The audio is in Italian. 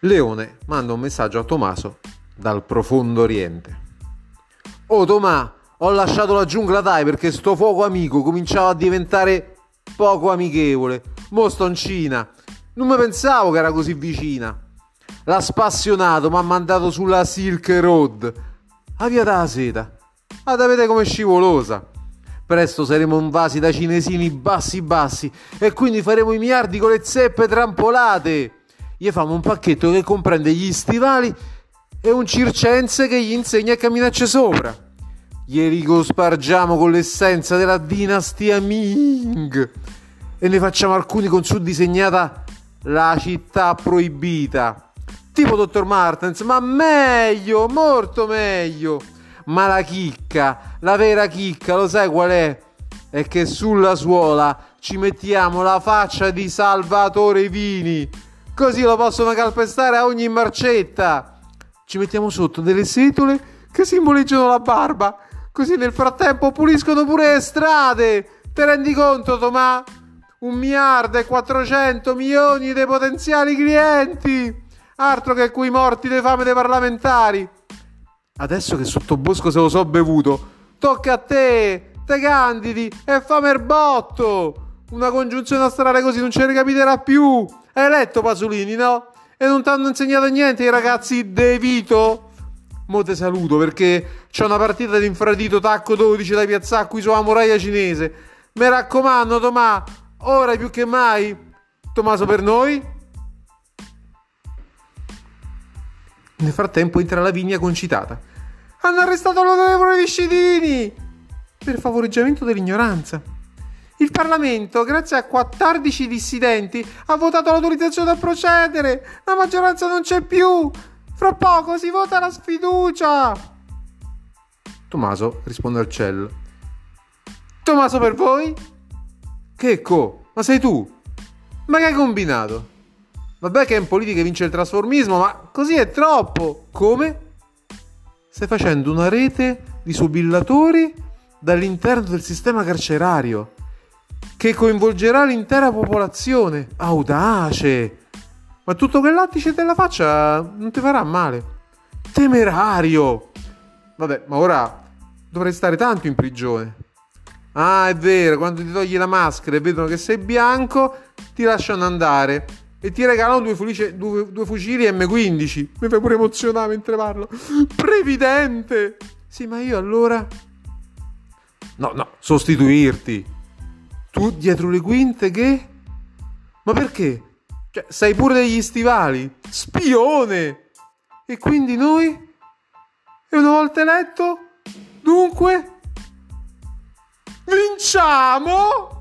Leone manda un messaggio a Tommaso dal profondo oriente. Oh Tomà, ho lasciato la giungla dai perché sto fuoco amico cominciava a diventare poco amichevole. Mo sto in Cina. Non mi pensavo che era così vicina. L'ha spassionato, mi ha mandato sulla Silk Road. A via della seta. Ma vedete com'è scivolosa. Presto saremo invasi da cinesini bassi bassi e quindi faremo i miliardi con le zeppe trampolate. Gli famo un pacchetto che comprende gli stivali e un circense che gli insegna a camminarci sopra. Gli cospargiamo con l'essenza della dinastia Ming e ne facciamo alcuni con su disegnata la città proibita. Tipo Dottor Martens, ma meglio, molto meglio. Ma la chicca, la vera chicca, lo sai qual è? È che sulla suola ci mettiamo la faccia di Salvatore Vini. Così lo possono calpestare a ogni marcetta. Ci mettiamo sotto delle setole che simboleggiano la barba. Così nel frattempo puliscono pure le strade. Te rendi conto, Tomà? Un miliardo e 400 milioni dei potenziali clienti. Altro che quei morti dei fame dei parlamentari. Adesso che sotto bosco se lo so bevuto, tocca a te, te candidi e fame il botto. Una congiunzione astrale così non ci ricapiterà più. Hai letto Pasolini, no? E non ti hanno insegnato niente i ragazzi De Vito? Mo te saluto perché c'è una partita di infradito tacco 12 da piazzare qui sulla muraglia cinese. Mi raccomando, Tomà, ora più che mai, Tommaso per noi. Nel frattempo entra Lavinia concitata. Hanno arrestato l'onorevole Viscidini! Per favoreggiamento dell'ignoranza. Il Parlamento, grazie a 14 dissidenti, ha votato l'autorizzazione a procedere. La maggioranza non c'è più. Fra poco si vota la sfiducia. Tommaso risponde al cell. Tommaso per voi? Che co? Ma sei tu? Ma che hai combinato? Vabbè che in politica vince il trasformismo, ma così è troppo. Come? Stai facendo una rete di subillatori dall'interno del sistema carcerario che coinvolgerà l'intera popolazione. Audace! Ma tutto quel lattice della faccia non ti farà male. Temerario! Vabbè, ma ora dovrai stare tanto in prigione. Ah, è vero, quando ti togli la maschera e vedono che sei bianco, ti lasciano andare e ti regalano due, fulice, due, due fucili M15. Mi fai pure emozionare mentre parlo. Previdente! Sì, ma io allora... No, no, sostituirti. Tu dietro le quinte che... Ma perché? Cioè, sai pure degli stivali. Spione! E quindi noi? E una volta eletto? Dunque? Vinciamo!